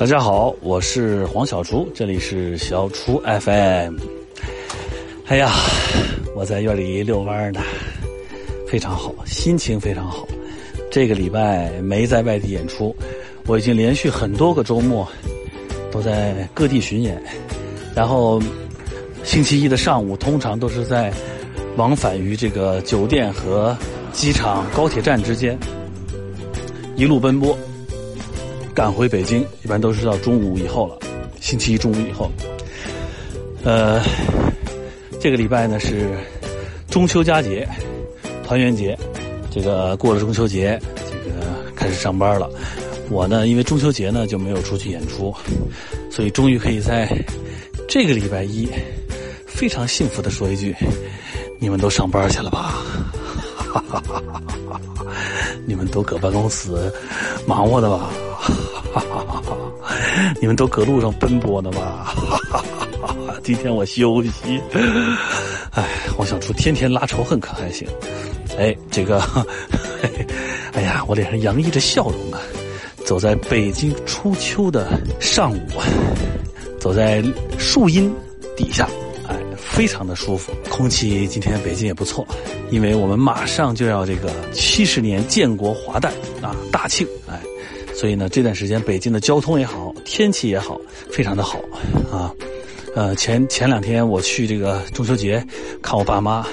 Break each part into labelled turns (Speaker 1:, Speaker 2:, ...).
Speaker 1: 大家好，我是黄小厨，这里是小厨 FM。哎呀，我在院里遛弯呢，非常好，心情非常好。这个礼拜没在外地演出，我已经连续很多个周末都在各地巡演，然后星期一的上午通常都是在往返于这个酒店和机场、高铁站之间一路奔波。赶回北京，一般都是到中午以后了。星期一中午以后，呃，这个礼拜呢是中秋佳节、团圆节。这个过了中秋节，这个开始上班了。我呢，因为中秋节呢就没有出去演出，所以终于可以在这个礼拜一非常幸福的说一句：你们都上班去了吧？你们都搁办公室忙活的吧？你们都搁路上奔波呢吧？哈哈哈哈今天我休息。哎，我想出天天拉仇恨可还行？哎，这个，哎呀，我脸上洋溢着笑容啊！走在北京初秋的上午，走在树荫底下，哎，非常的舒服。空气今天北京也不错，因为我们马上就要这个七十年建国华诞啊大庆，哎。所以呢，这段时间北京的交通也好，天气也好，非常的好，啊，呃，前前两天我去这个中秋节看我爸妈，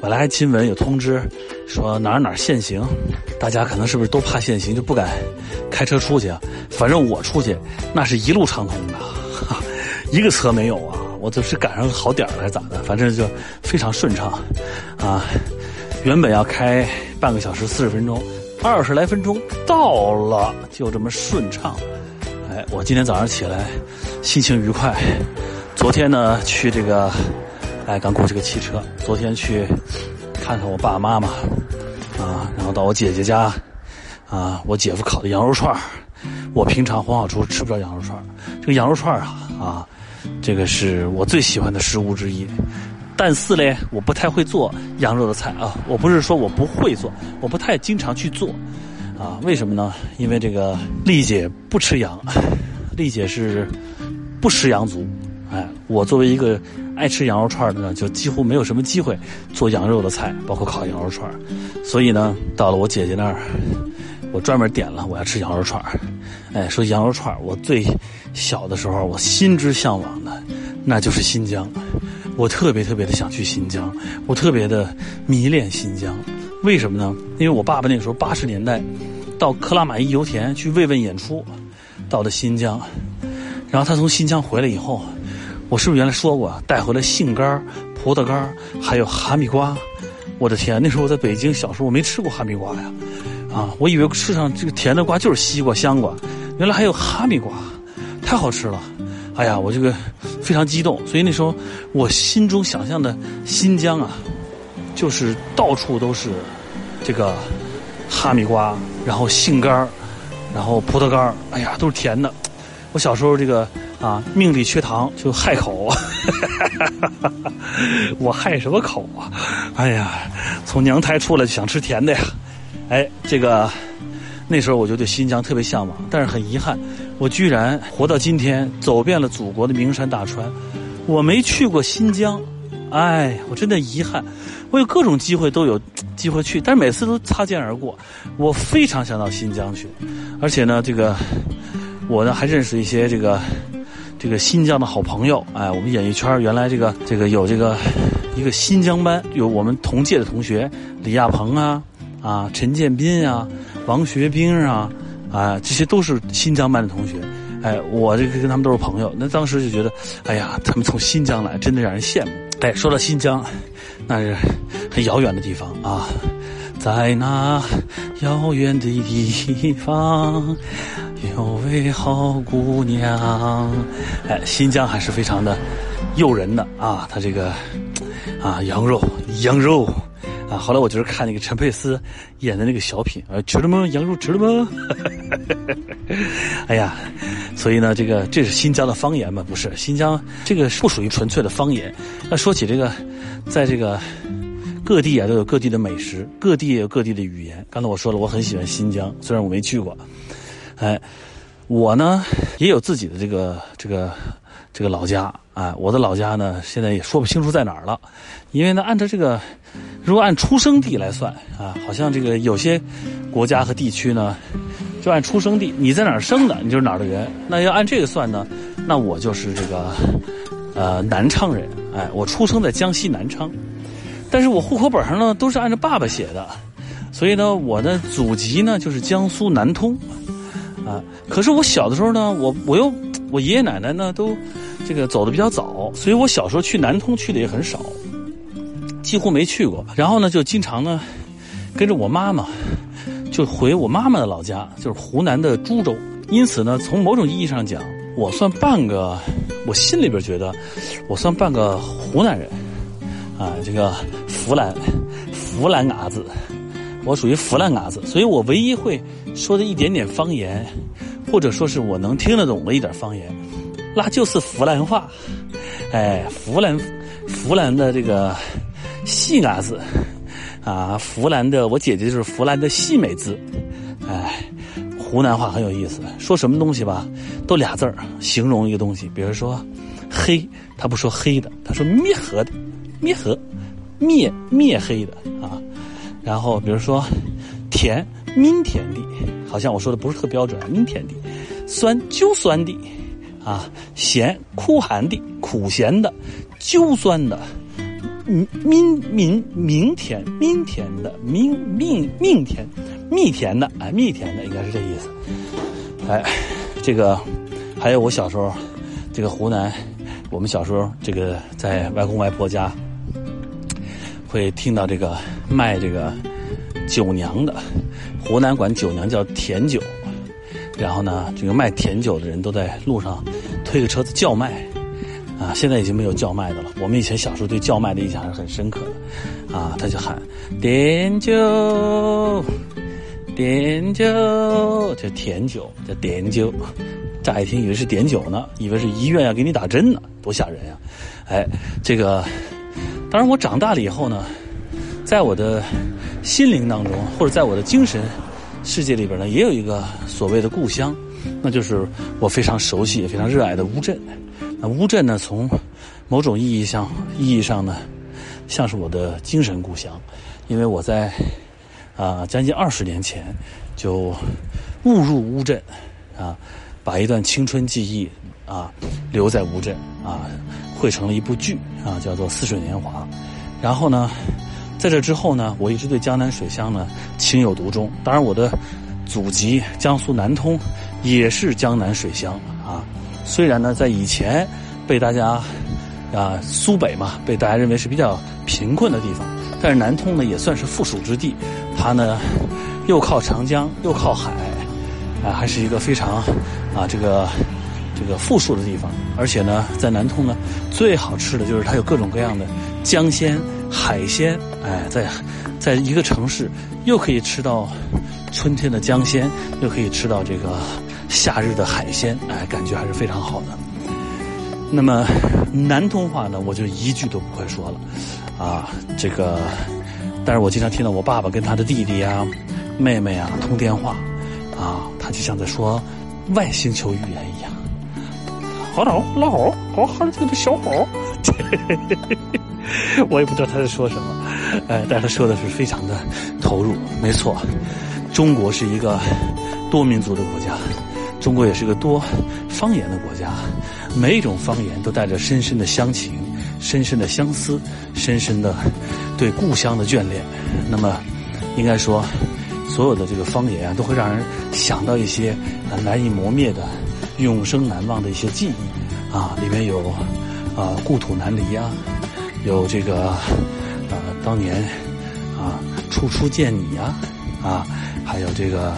Speaker 1: 本来还新闻有通知说哪儿哪儿限行，大家可能是不是都怕限行就不敢开车出去啊？反正我出去那是一路畅通的，一个车没有啊，我就是赶上好点儿了还是咋的？反正就非常顺畅，啊，原本要开半个小时四十分钟。二十来分钟到了，就这么顺畅。哎，我今天早上起来心情愉快。昨天呢，去这个，哎，刚过这个汽车。昨天去看看我爸爸妈妈，啊，然后到我姐姐家，啊，我姐夫烤的羊肉串我平常黄小厨吃不着羊肉串这个羊肉串啊，啊，这个是我最喜欢的食物之一。但是嘞，我不太会做羊肉的菜啊！我不是说我不会做，我不太经常去做，啊，为什么呢？因为这个丽姐不吃羊，丽姐是不食羊族，哎，我作为一个爱吃羊肉串的呢，就几乎没有什么机会做羊肉的菜，包括烤羊肉串所以呢，到了我姐姐那儿，我专门点了我要吃羊肉串哎，说羊肉串我最小的时候我心之向往的，那就是新疆。我特别特别的想去新疆，我特别的迷恋新疆，为什么呢？因为我爸爸那时候八十年代到克拉玛依油田去慰问演出，到了新疆，然后他从新疆回来以后，我是不是原来说过带回了杏干、葡萄干还有哈密瓜？我的天，那时候我在北京小时候我没吃过哈密瓜呀，啊，我以为世上这个甜的瓜就是西瓜、香瓜，原来还有哈密瓜，太好吃了。哎呀，我这个非常激动，所以那时候我心中想象的新疆啊，就是到处都是这个哈密瓜，然后杏干儿，然后葡萄干儿，哎呀，都是甜的。我小时候这个啊，命里缺糖就害口啊，我害什么口啊？哎呀，从娘胎出来就想吃甜的呀。哎，这个那时候我就对新疆特别向往，但是很遗憾。我居然活到今天，走遍了祖国的名山大川，我没去过新疆，哎，我真的遗憾。我有各种机会都有机会去，但是每次都擦肩而过。我非常想到新疆去，而且呢，这个我呢还认识一些这个这个新疆的好朋友。哎，我们演艺圈原来这个这个有这个一个新疆班，有我们同届的同学李亚鹏啊啊陈建斌啊王学兵啊。啊，这些都是新疆班的同学，哎，我这个跟他们都是朋友。那当时就觉得，哎呀，他们从新疆来，真的让人羡慕。哎，说到新疆，那是很遥远的地方啊，在那遥远的地方，有位好姑娘。哎，新疆还是非常的诱人的啊，它这个啊，羊肉，羊肉。啊，后来我就是看那个陈佩斯演的那个小品，啊，吃了吗？羊肉吃了吗？哎呀，所以呢，这个这是新疆的方言吗？不是，新疆这个不属于纯粹的方言。那说起这个，在这个各地啊，都有各地的美食，各地也有各地的语言。刚才我说了，我很喜欢新疆，虽然我没去过。哎，我呢也有自己的这个这个这个老家啊，我的老家呢现在也说不清楚在哪儿了，因为呢按照这个如果按出生地来算啊，好像这个有些国家和地区呢就按出生地，你在哪儿生的，你就是哪儿的人。那要按这个算呢，那我就是这个呃南昌人，哎，我出生在江西南昌，但是我户口本上呢都是按照爸爸写的。所以呢，我的祖籍呢就是江苏南通，啊，可是我小的时候呢，我我又我爷爷奶奶呢都这个走的比较早，所以我小时候去南通去的也很少，几乎没去过。然后呢，就经常呢跟着我妈妈就回我妈妈的老家，就是湖南的株洲。因此呢，从某种意义上讲，我算半个，我心里边觉得我算半个湖南人，啊，这个湖南湖南伢子。我属于湖南伢子，所以我唯一会说的一点点方言，或者说是我能听得懂的一点方言，那就是湖南话。哎，湖南湖南的这个细伢子啊，湖南的我姐姐就是湖南的细美子。哎，湖南话很有意思，说什么东西吧，都俩字儿形容一个东西。比如说黑，他不说黑的，他说灭黑的，灭黑，灭灭黑的啊。然后，比如说，甜，明甜的，好像我说的不是特标准，明甜的，酸，就酸的，啊，咸，苦寒的，苦咸的，就酸的，明明明明甜，明甜的，明明明甜，蜜甜的，哎，蜜甜的，应该是这意思。哎，这个还有我小时候，这个湖南，我们小时候这个在外公外婆家。会听到这个卖这个酒娘的，湖南管酒娘叫甜酒，然后呢，这个卖甜酒的人都在路上推着车子叫卖，啊，现在已经没有叫卖的了。我们以前小时候对叫卖的印象还是很深刻的，啊，他就喊点酒，点酒，叫甜酒，叫点酒。乍一听以为是点酒呢，以为是医院要给你打针呢，多吓人呀！哎，这个。当然，我长大了以后呢，在我的心灵当中，或者在我的精神世界里边呢，也有一个所谓的故乡，那就是我非常熟悉也非常热爱的乌镇。那乌镇呢，从某种意义上意义上呢，像是我的精神故乡，因为我在啊将近二十年前就误入乌镇，啊，把一段青春记忆啊留在乌镇啊。汇成了一部剧啊，叫做《似水年华》。然后呢，在这之后呢，我一直对江南水乡呢情有独钟。当然，我的祖籍江苏南通也是江南水乡。虽然呢，在以前被大家啊苏北嘛，被大家认为是比较贫困的地方，但是南通呢也算是富庶之地。它呢又靠长江，又靠海，啊，还是一个非常啊这个。这个富庶的地方，而且呢，在南通呢，最好吃的就是它有各种各样的江鲜、海鲜。哎，在在一个城市，又可以吃到春天的江鲜，又可以吃到这个夏日的海鲜。哎，感觉还是非常好的。那么南通话呢，我就一句都不会说了。啊，这个，但是我经常听到我爸爸跟他的弟弟啊、妹妹啊通电话，啊，他就像在说外星球语言一样。好老老好，好好这个小好，我也不知道他在说什么，哎，但是他说的是非常的投入，没错，中国是一个多民族的国家，中国也是个多方言的国家，每一种方言都带着深深的乡情、深深的相思、深深的对故乡的眷恋。那么，应该说，所有的这个方言啊，都会让人想到一些难以磨灭的。永生难忘的一些记忆，啊，里面有啊故土难离呀，有这个啊当年啊处处见你呀，啊，还有这个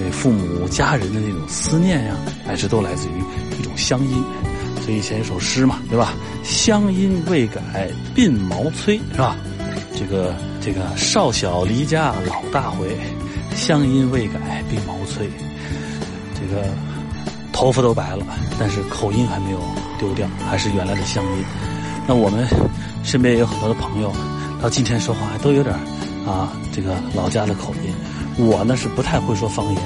Speaker 1: 对父母家人的那种思念呀，哎，这都来自于一种乡音。所以写一首诗嘛，对吧？乡音未改鬓毛衰，是吧？这个这个少小离家老大回，乡音未改鬓毛衰，这个。头发都白了，但是口音还没有丢掉，还是原来的乡音。那我们身边也有很多的朋友，到今天说话还都有点啊，这个老家的口音。我呢是不太会说方言，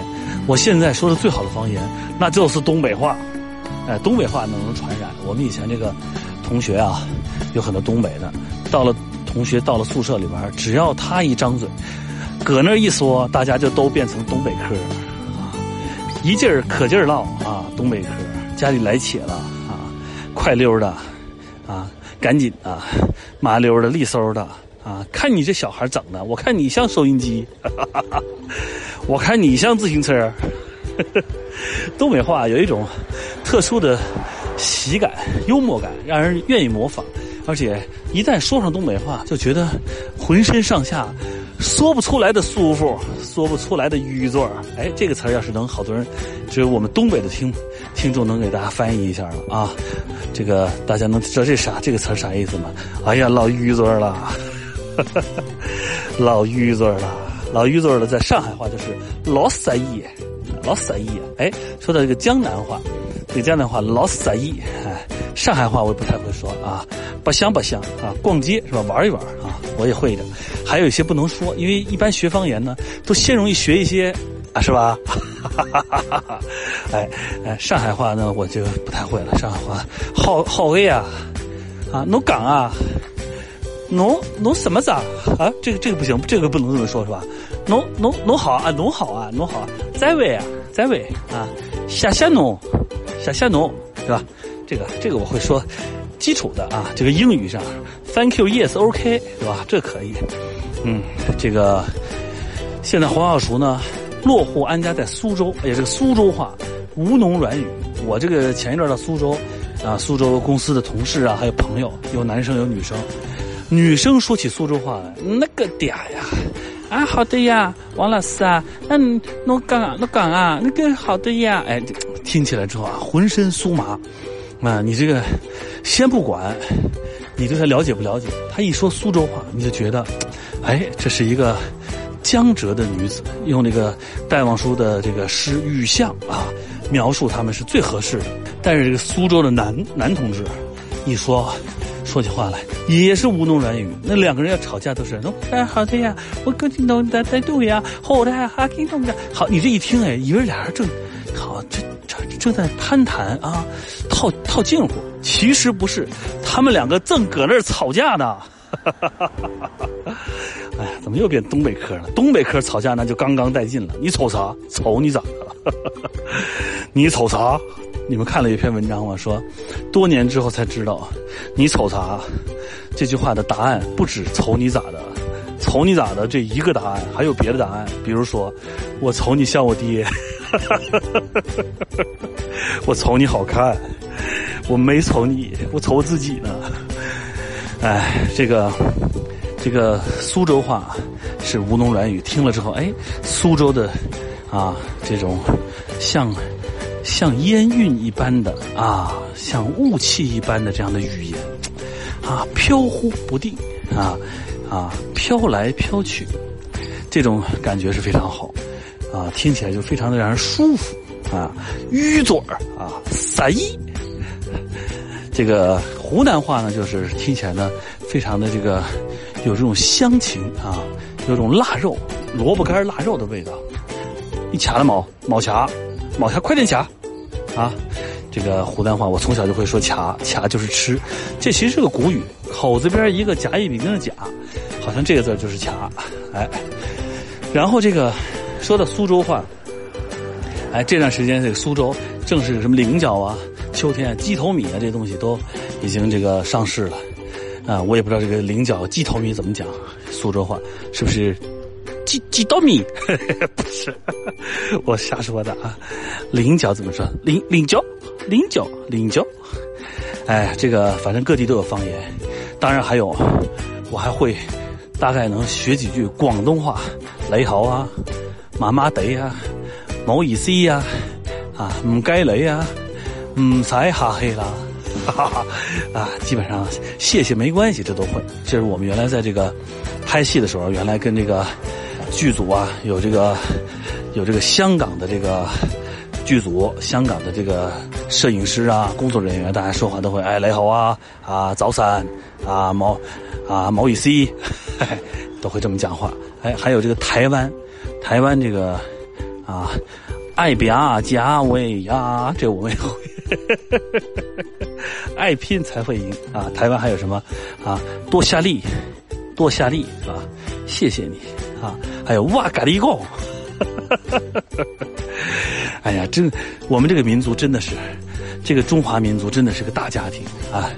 Speaker 1: 我现在说的最好的方言，那就是东北话。哎，东北话能传染。我们以前这个同学啊，有很多东北的，到了同学到了宿舍里边，只要他一张嘴，搁那一说，大家就都变成东北嗑啊，一劲儿可劲儿唠啊，东北嗑，家里来且了啊，快溜的啊，赶紧啊，麻溜的利嗖的啊，看你这小孩整的，我看你像收音机，哈哈哈我看你像自行车。东北话有一种特殊的喜感、幽默感，让人愿意模仿。而且一旦说上东北话，就觉得浑身上下说不出来的舒服，说不出来的淤嘴哎，这个词要是能好多人，只有我们东北的听听众能给大家翻译一下了啊。这个大家能知道这啥这个词啥意思吗？哎呀，老淤嘴了，哈哈哈老玉嘴了，老玉嘴了，在上海话就是老色意。老色意啊！哎，说到这个江南话，这个江南话老色意。哎，上海话我也不太会说啊，不香不香啊，逛街是吧？玩一玩啊，我也会一点。还有一些不能说，因为一般学方言呢，都先容易学一些啊，是吧？哈哈哈哎哎，上海话呢，我就不太会了。上海话，好好味啊！啊，侬讲啊，侬侬什么子啊？啊，这个这个不行，这个不能这么说，是吧？侬侬侬好啊，侬好啊，侬好，啊，在位啊，在位啊，谢谢侬，谢谢侬，对吧？这个这个我会说，基础的啊，这个英语上，Thank you, yes, OK，对吧？这可以。嗯，这个现在黄小厨呢，落户安家在苏州，哎呀，这个苏州话吴侬软语。我这个前一段到苏州，啊，苏州公司的同事啊，还有朋友，有男生有女生，女生说起苏州话来，那个嗲呀。啊，好的呀，王老师啊，那侬讲侬讲啊，那个好的呀，哎，听起来之后啊，浑身酥麻，啊，你这个先不管，你对他了解不了解，他一说苏州话，你就觉得，哎，这是一个江浙的女子，用那个戴望舒的这个诗《雨巷》啊，描述他们是最合适的。但是这个苏州的男男同志，一说。说起话来也是吴侬软语，那两个人要吵架都是侬哎好的呀，我跟你在在对呀，好的哈跟侬的好，你这一听哎，以为俩人正好这这正在攀谈啊，套套近乎，其实不是，他们两个正搁那儿吵架呢。哎呀，怎么又变东北嗑了？东北嗑吵架那就刚刚带劲了。你瞅啥？瞅你咋的了？你瞅啥？你们看了一篇文章吗？说，多年之后才知道，你瞅啥？这句话的答案不止瞅你咋的，瞅你咋的这一个答案，还有别的答案。比如说，我瞅你像我爹，我瞅你好看，我没瞅你，我瞅我自己呢。哎，这个这个苏州话是吴侬软语，听了之后，哎，苏州的啊这种像。像烟云一般的啊，像雾气一般的这样的语言，啊，飘忽不定，啊，啊，飘来飘去，这种感觉是非常好，啊，听起来就非常的让人舒服，啊，淤嘴儿啊，撒意。这个湖南话呢，就是听起来呢，非常的这个有这种乡情啊，有种腊肉、萝卜干腊肉的味道。你卡了毛毛卡。往下快点卡，啊，这个湖南话我从小就会说卡卡就是吃，这其实是个古语，口字边一个甲乙丙丁的甲，好像这个字就是卡，哎，然后这个说到苏州话，哎，这段时间这个苏州正是什么菱角啊、秋天鸡头米啊这东西都已经这个上市了，啊，我也不知道这个菱角鸡头米怎么讲，苏州话是不是？几几多米？不是，我瞎说的啊。菱角怎么说？菱菱角，菱角，菱角。哎，这个反正各地都有方言，当然还有，我还会大概能学几句广东话。你好啊，麻麻地啊，冇意思呀，啊，唔该你啊，唔使客气啦，哈 哈啊，基本上谢谢没关系，这都会。这是我们原来在这个拍戏的时候，原来跟这个。剧组啊，有这个，有这个香港的这个剧组，香港的这个摄影师啊，工作人员，大家说话都会哎，你好啊，啊，早晨，啊，毛，啊，毛雨 C，都会这么讲话。哎，还有这个台湾，台湾这个，啊，爱表加为呀，这我们也会。爱拼才会赢啊！台湾还有什么啊？多下力，多下力是吧？谢谢你啊！还有哇嘎利贡。哎呀，真，我们这个民族真的是，这个中华民族真的是个大家庭啊！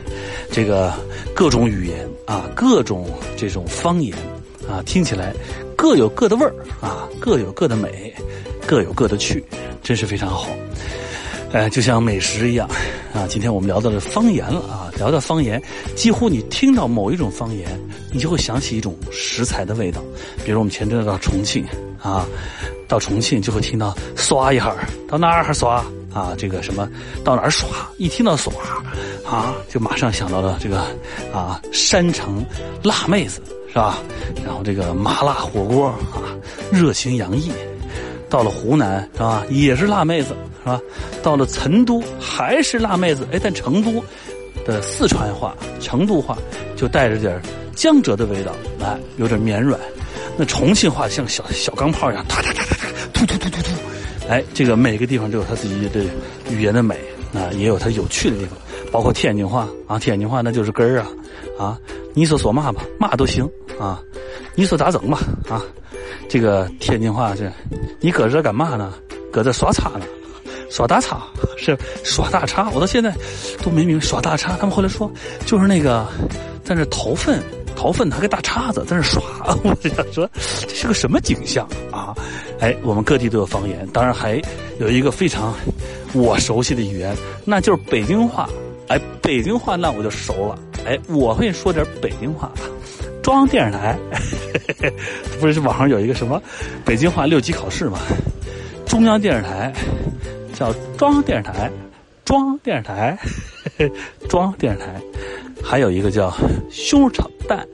Speaker 1: 这个各种语言啊，各种这种方言啊，听起来各有各的味儿啊，各有各的美，各有各的趣，真是非常好。哎，就像美食一样啊！今天我们聊到了方言了啊，聊到方言，几乎你听到某一种方言，你就会想起一种食材的味道。比如我们前阵子到重庆啊，到重庆就会听到刷一哈到哪儿刷啊？这个什么到哪儿刷？一听到刷啊，就马上想到了这个啊，山城辣妹子是吧？然后这个麻辣火锅啊，热情洋溢。到了湖南是吧，也是辣妹子。是吧？到了成都还是辣妹子，哎，但成都的四川话、成都话就带着点江浙的味道，哎，有点绵软。那重庆话像小小钢炮一样，哒哒哒哒哒，突突突突突。哎，这个每个地方都有它自己的语言的美啊，也有它有趣的地方。包括天津话啊，天津话那就是根儿啊啊！你说说嘛吧，嘛都行啊。你说咋整吧啊？这个天津话是，你搁这干嘛呢？搁这刷叉呢？耍大叉 是耍大叉，我到现在都没明白耍大叉。他们后来说，就是那个在那掏粪，掏粪拿个大叉子在那耍。我就想说，这是个什么景象啊？哎，我们各地都有方言，当然还有一个非常我熟悉的语言，那就是北京话。哎，北京话那我就熟了。哎，我会说点北京话。中央电视台 不是网上有一个什么北京话六级考试吗？中央电视台。叫中央电视台，中央电视台，中央电视台，还有一个叫西红柿炒蛋，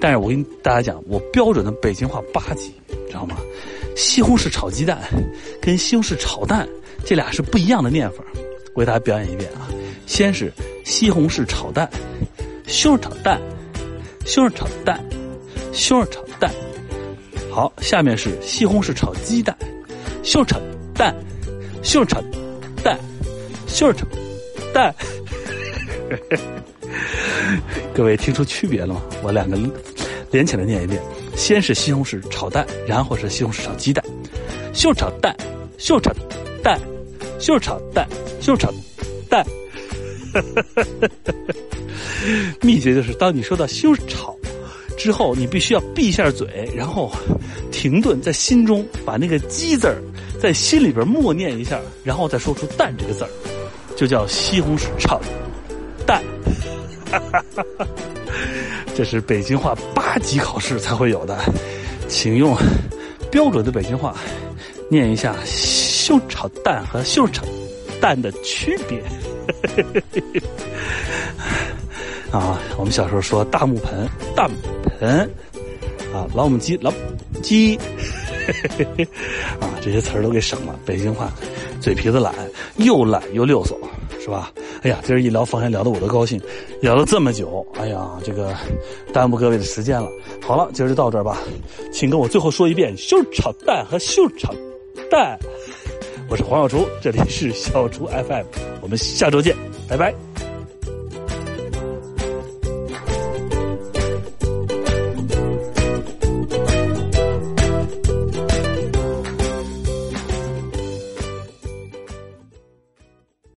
Speaker 1: 但是我跟大家讲，我标准的北京话八级，知道吗？西红柿炒鸡蛋跟西红柿炒蛋这俩是不一样的念法，我给大家表演一遍啊！先是西红柿炒蛋，西红柿炒蛋，西红柿炒蛋，西红柿炒蛋，好，下面是西红柿炒鸡蛋，西红柿炒蛋。西红柿蛋，西红柿蛋，各位听出区别了吗？我两个连起来念一遍：先是西红柿炒蛋，然后是西红柿炒鸡蛋。西红柿炒蛋，西红柿炒蛋，西红柿炒蛋，西红柿炒蛋。秘诀就是，当你说到西红柿炒之后，你必须要闭一下嘴，然后停顿，在心中把那个鸡字儿。在心里边默念一下，然后再说出“蛋”这个字儿，就叫西红柿炒蛋。这是北京话八级考试才会有的，请用标准的北京话念一下“西红柿炒蛋”和“西红柿炒蛋”的区别。啊，我们小时候说大木盆、大盆，啊，老母鸡、老鸡。啊，这些词儿都给省了。北京话，嘴皮子懒，又懒又溜索，是吧？哎呀，今儿一聊方言，聊的我都高兴，聊了这么久，哎呀，这个耽误各位的时间了。好了，今儿就到这儿吧，请跟我最后说一遍：秀炒蛋和秀炒蛋。我是黄小厨，这里是小厨 FM，我们下周见，拜拜。